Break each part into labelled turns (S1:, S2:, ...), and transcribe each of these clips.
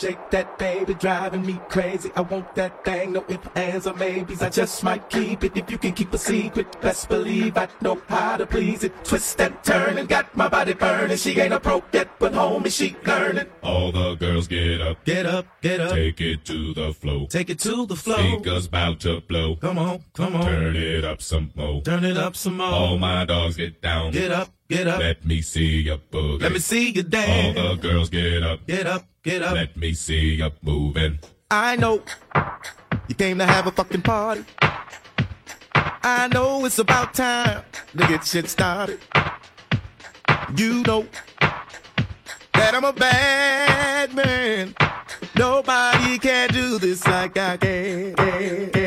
S1: Shake that baby, driving me crazy. I want that thing, no ifs, ands, or maybes. I just might keep it if you can keep a secret. Best believe I know how to please it. Twist and turn and got my body burning. She ain't a pro yet, but homie, she learning.
S2: All the girls get up,
S1: Get up, get up,
S2: take it to the floor.
S1: take it to the floor.
S2: Speakers bout to blow.
S1: Come on, come on,
S2: Turn it up some more.
S1: turn it up some more.
S2: All my dogs get down.
S1: Get up, get up.
S2: Let me see you boogie.
S1: Let me see you
S2: All the girls get up.
S1: Get up, get up.
S2: Let me see you moving.
S1: I know you came to have a fucking party. I know it's about time to get shit started. You know that I'm a bad man. Nobody can do this like I can.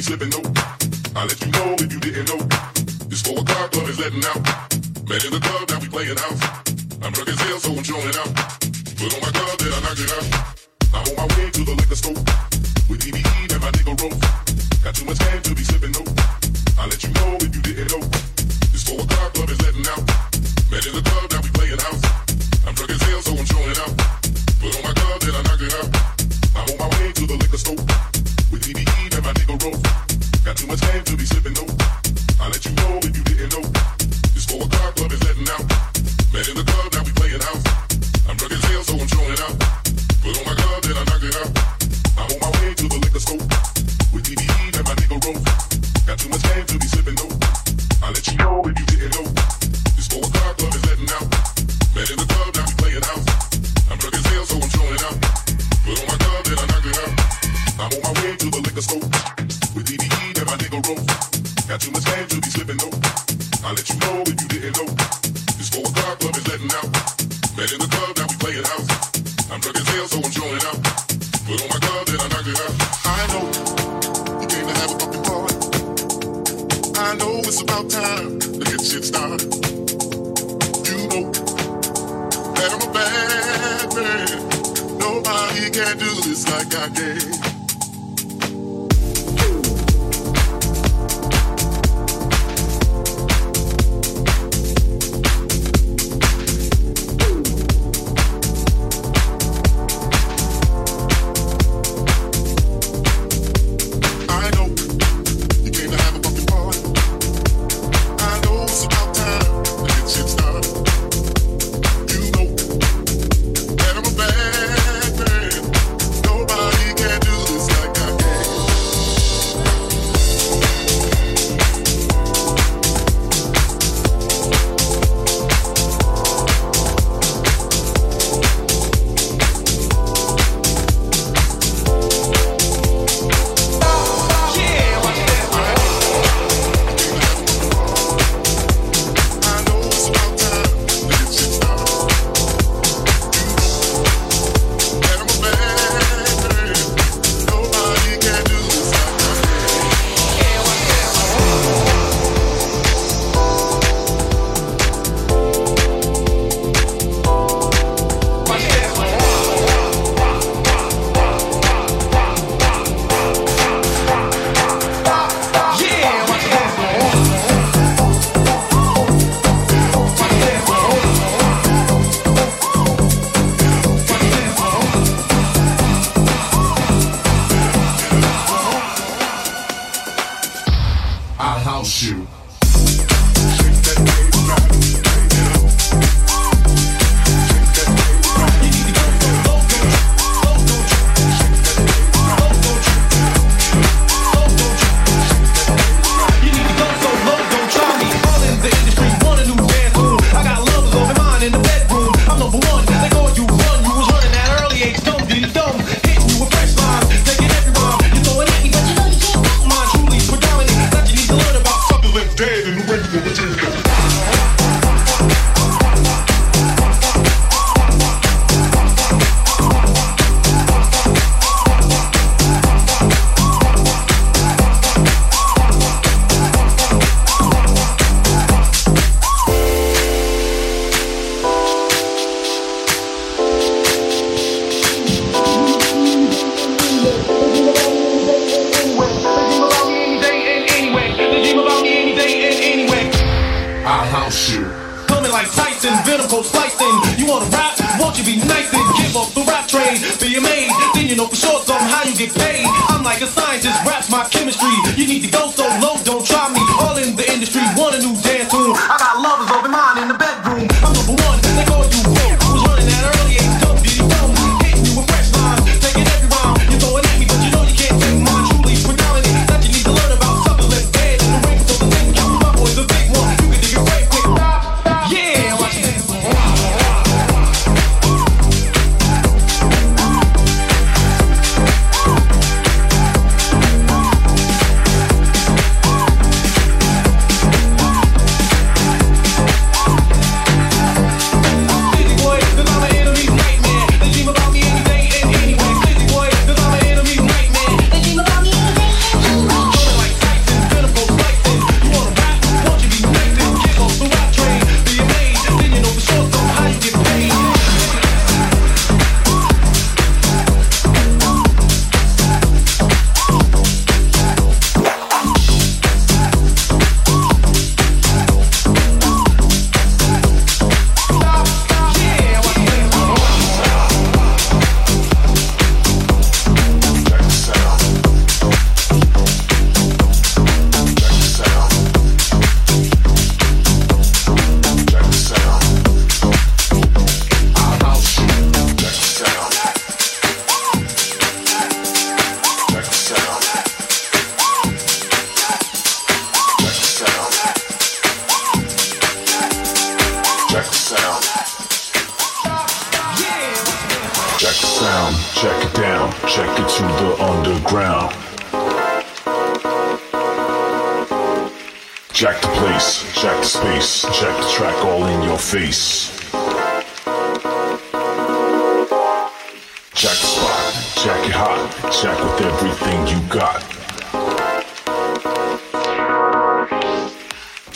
S3: Be slipping though. I'll let you know if you didn't know. This four o'clock club is letting out. Met in the club, now we playing house. I'm drunk as hell, so I'm showing out. Put on my glove, then I knock it out. I'm on my way to the liquor store I'm on my way to the liquor store with DBE and my nigga Rose. Got too much game to be slipping though. I'll let you know if you didn't know. This four o'clock club is letting out. Met in the club, now we playing house. I'm drunk as hell, so I'm showing out. Put on my glove, then I knock it out. I know you came to have a fucking party. I know it's about time to get shit started. You know that I'm a bad man. Nobody can do this like I can.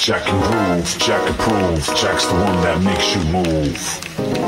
S4: Jack and
S5: groove, Jack approve, Jack's the one that makes you move.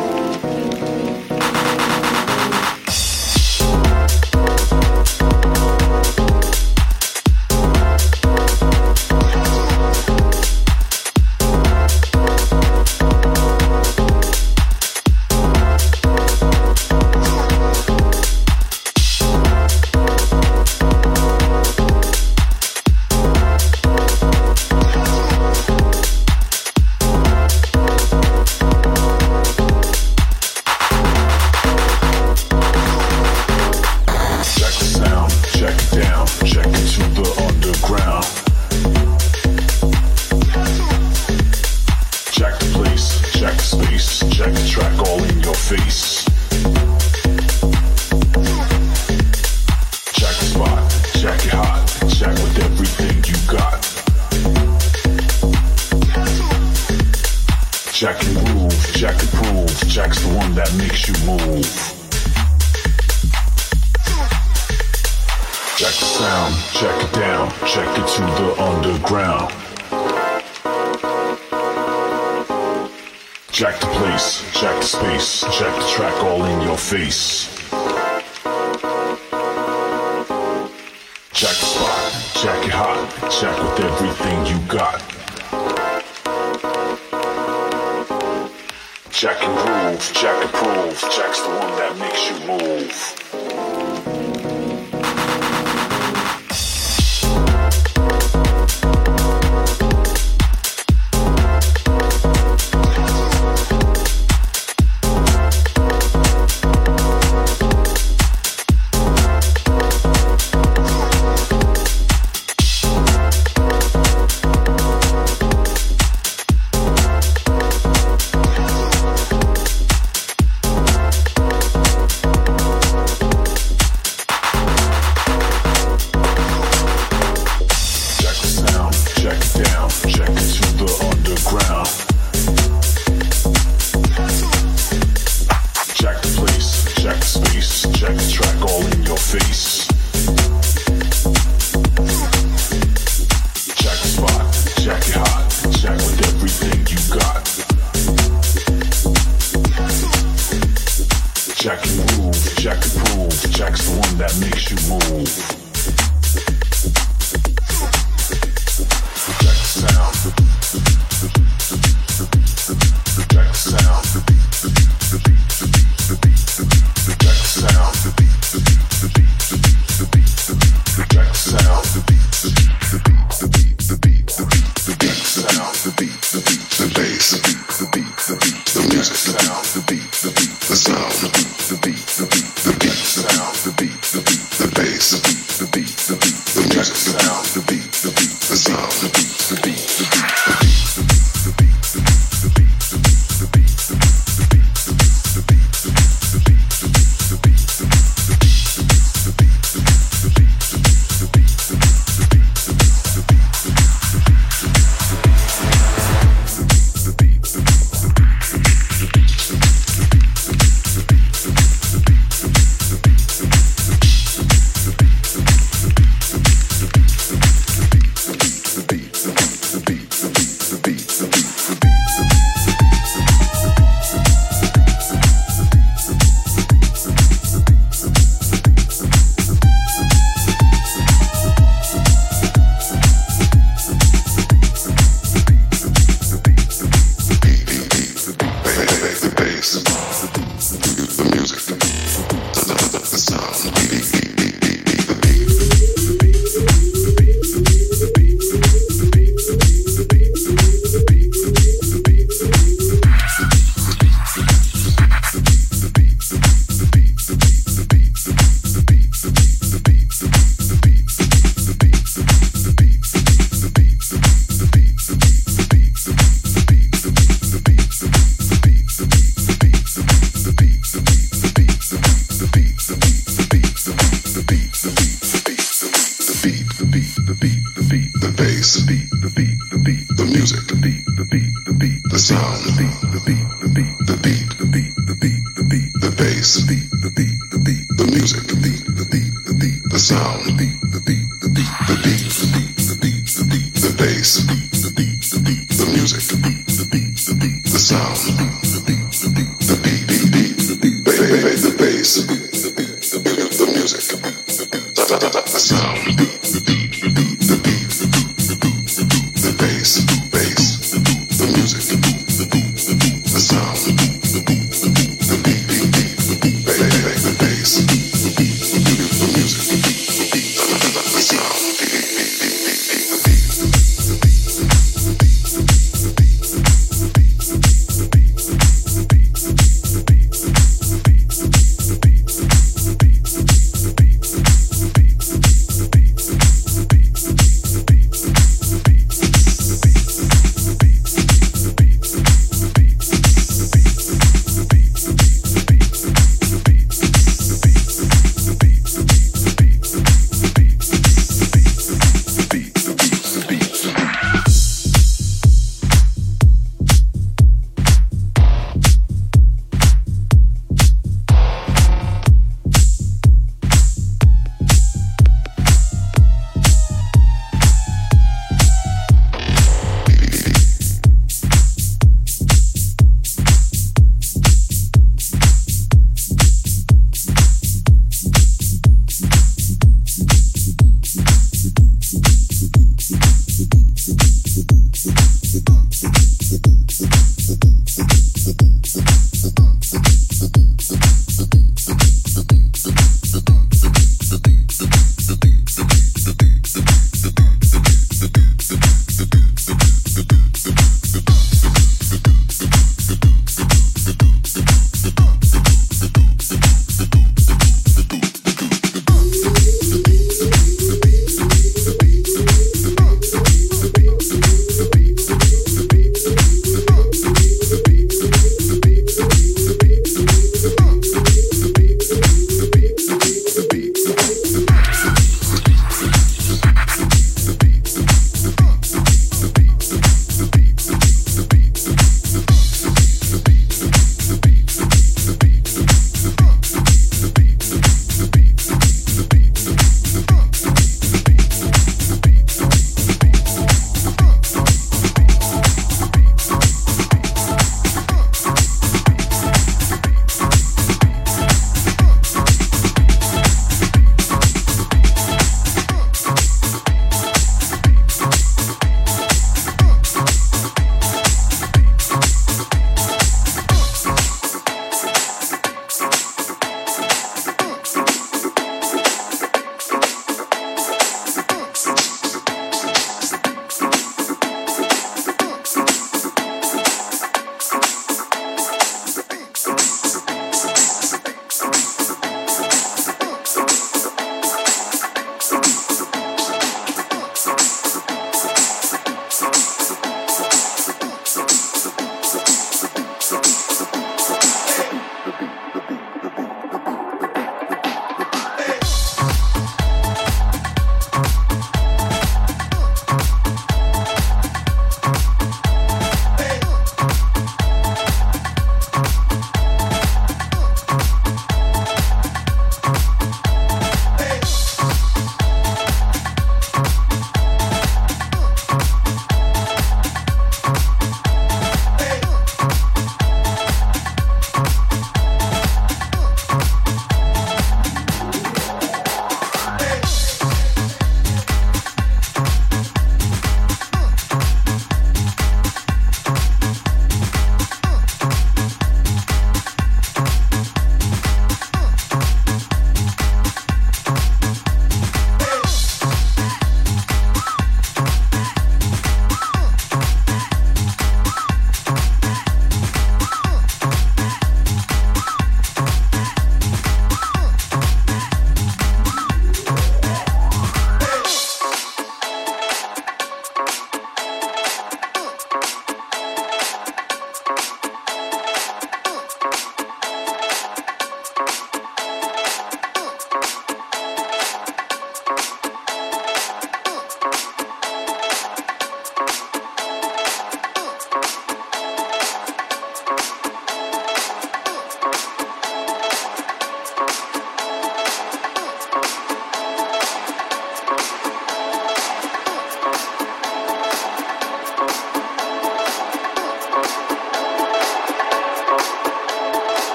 S5: that makes you move.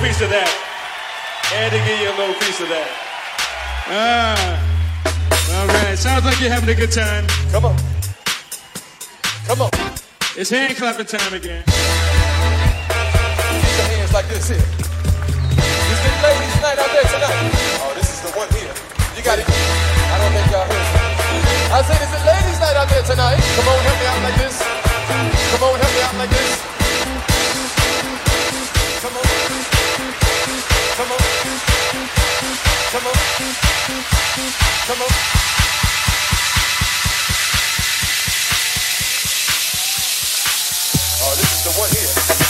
S6: Little piece of that. Had to give you a little piece of that. Ah. All right. Sounds like you're having a good time.
S7: Come on. Come on.
S6: It's hand clapping time again.
S7: Put your hands like this here. Is it ladies' night out there tonight? Oh, this is the one here. You got it. I don't think y'all heard. I said, is it ladies' night out there tonight? Come on, help me out like this. Come on, help me out like this. Oh, this is the one here.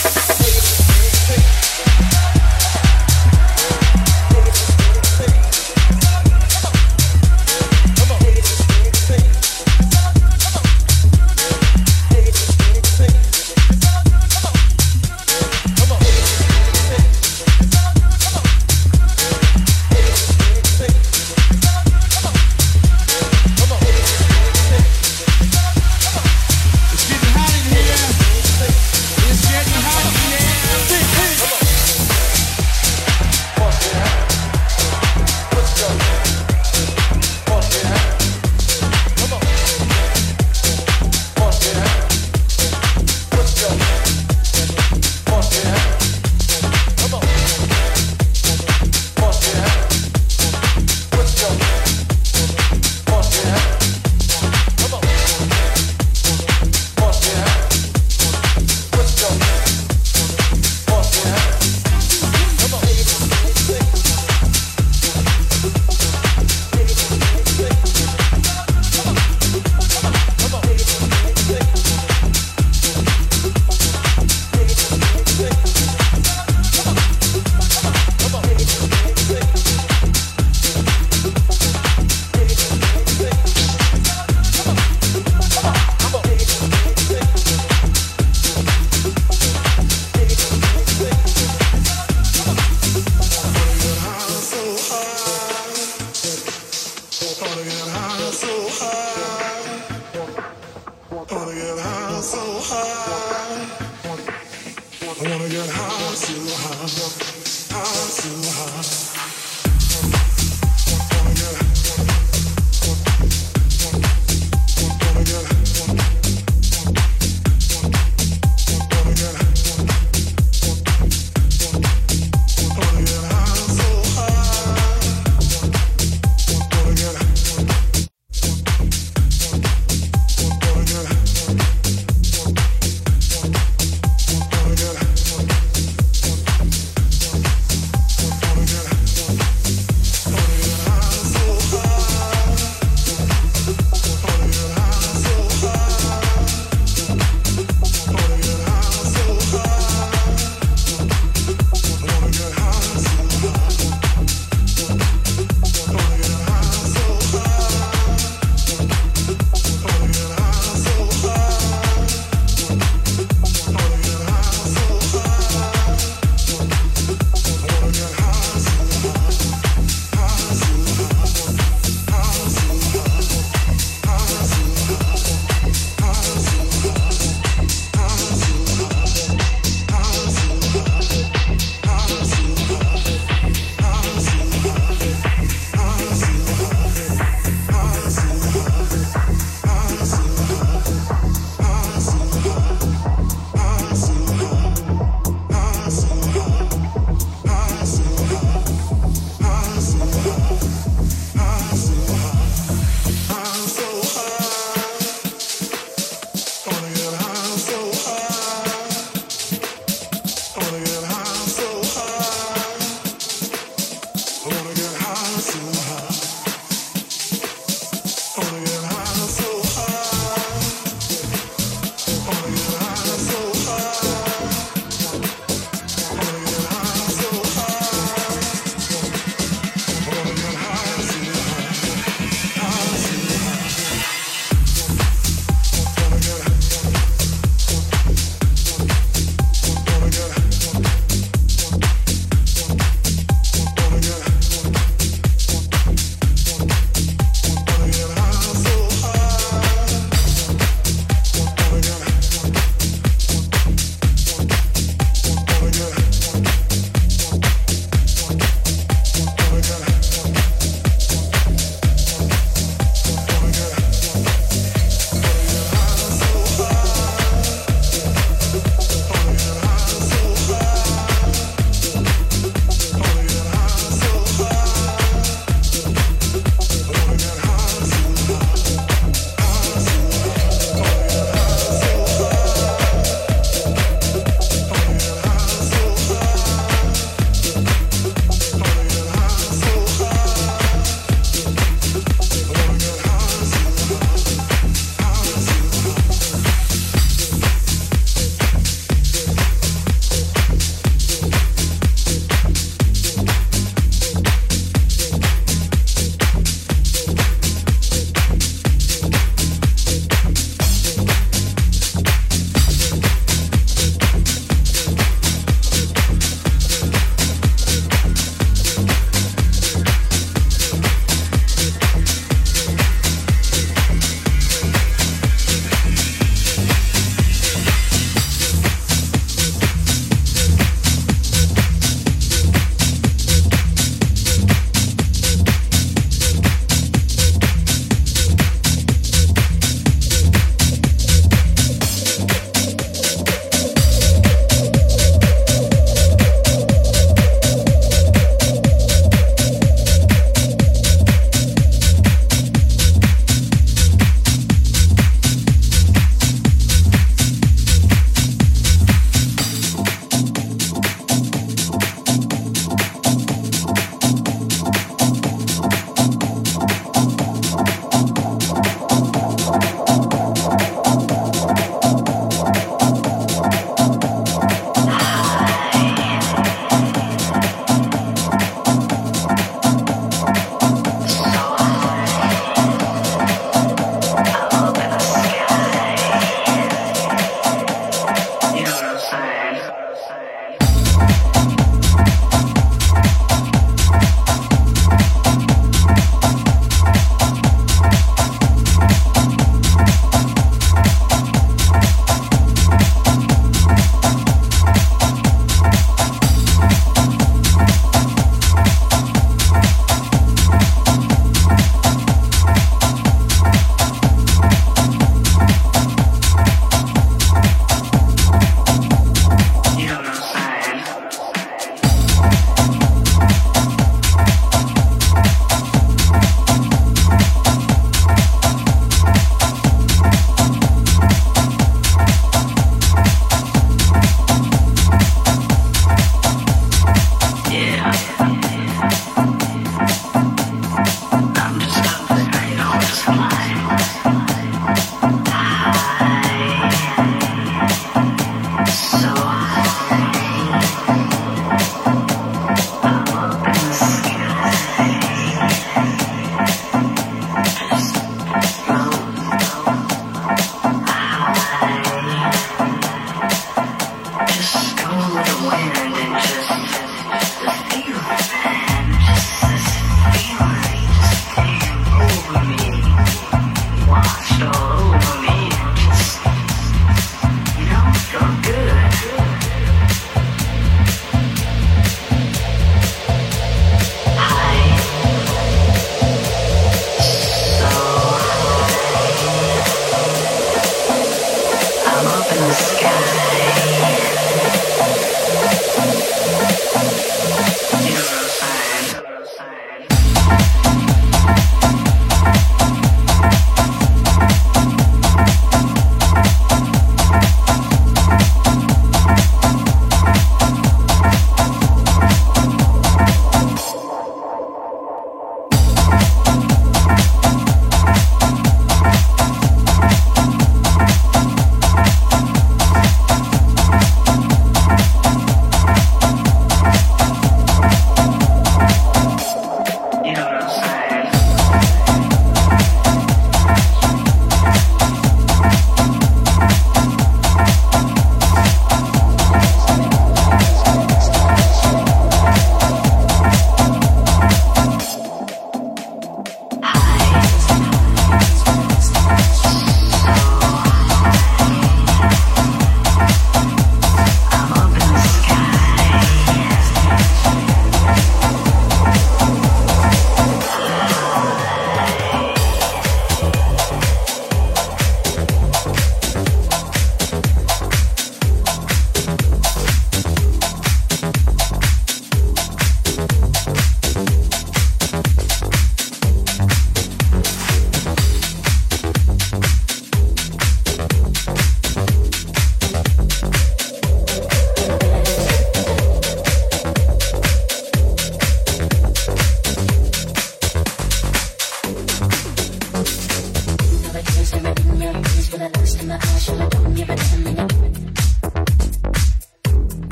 S3: I looks in my
S8: eyes, should I don't give a damn?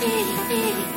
S8: Hey, hey.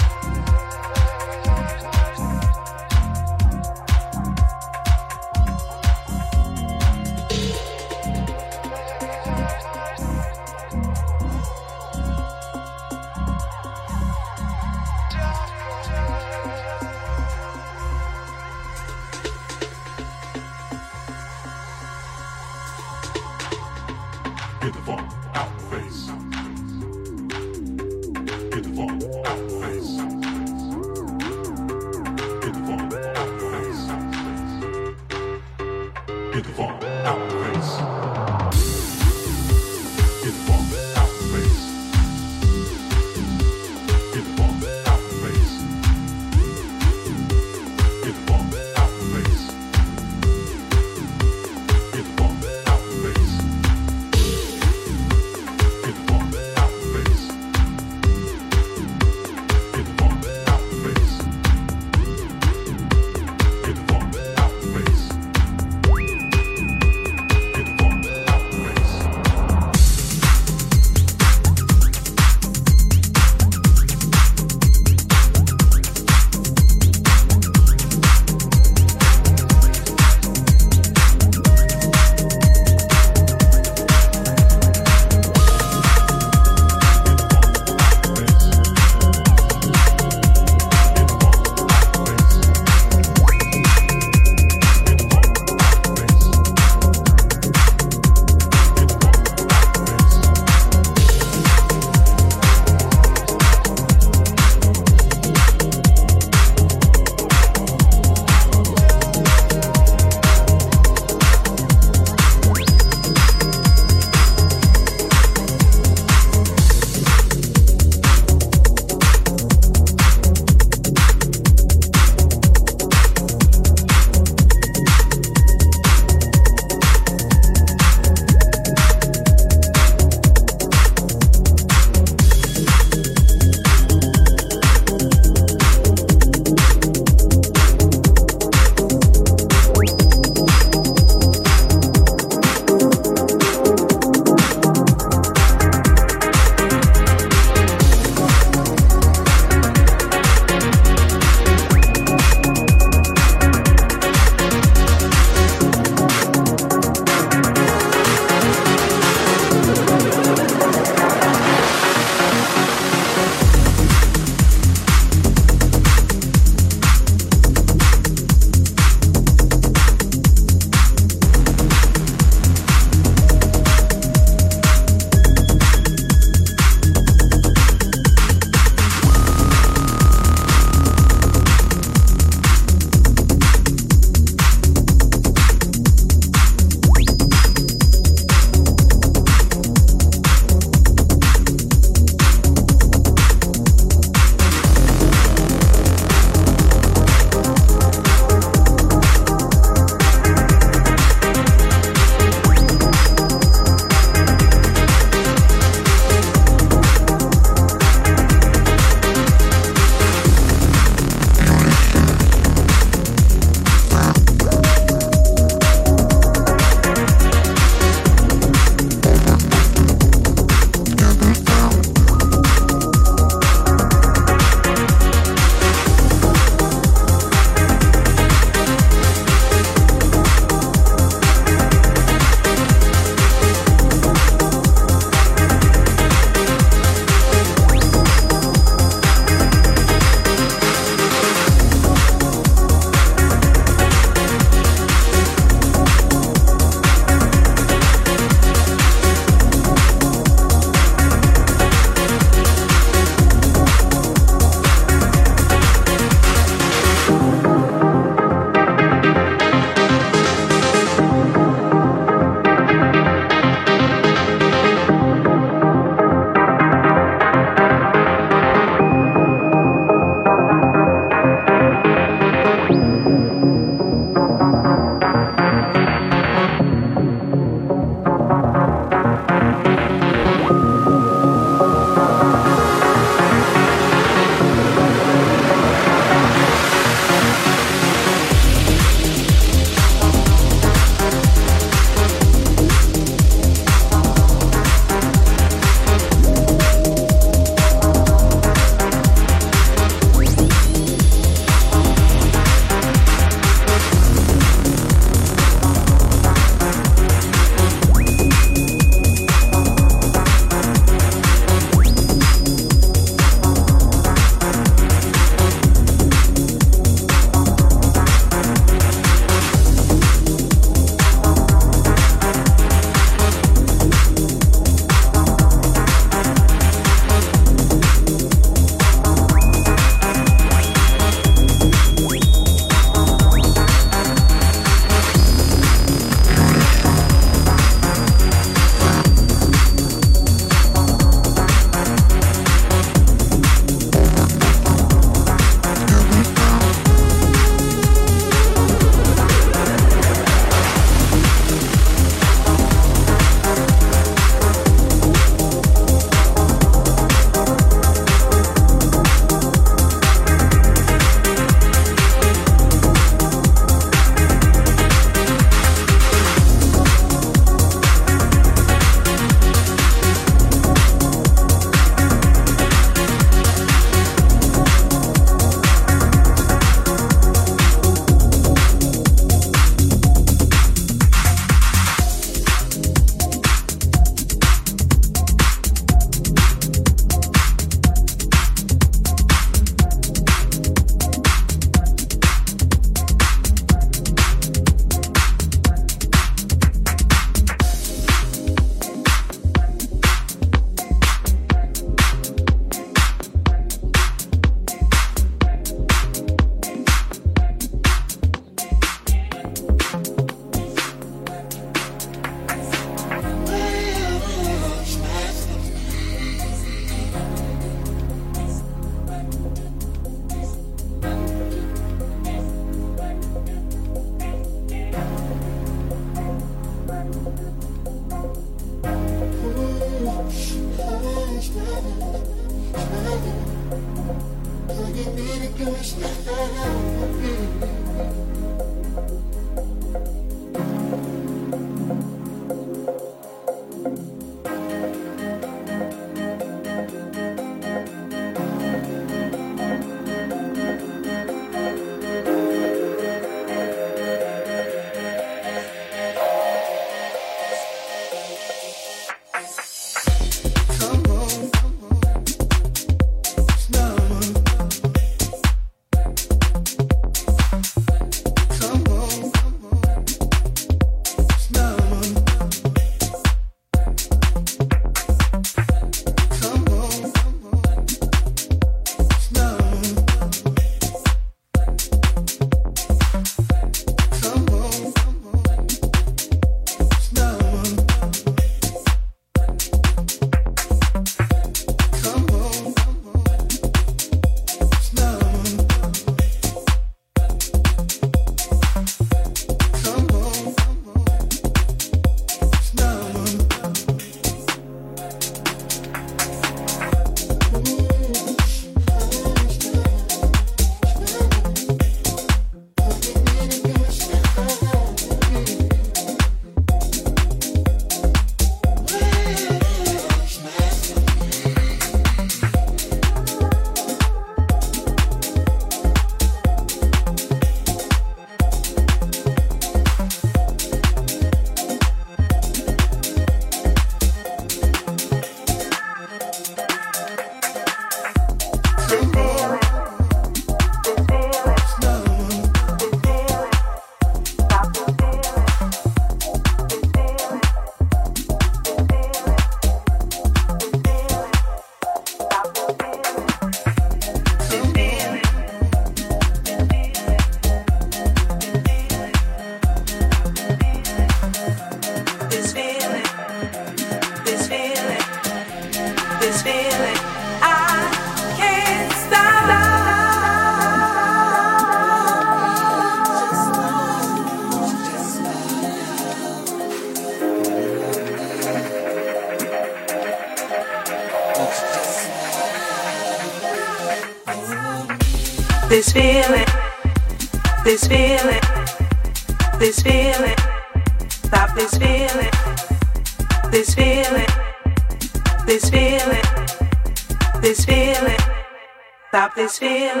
S8: Feeling.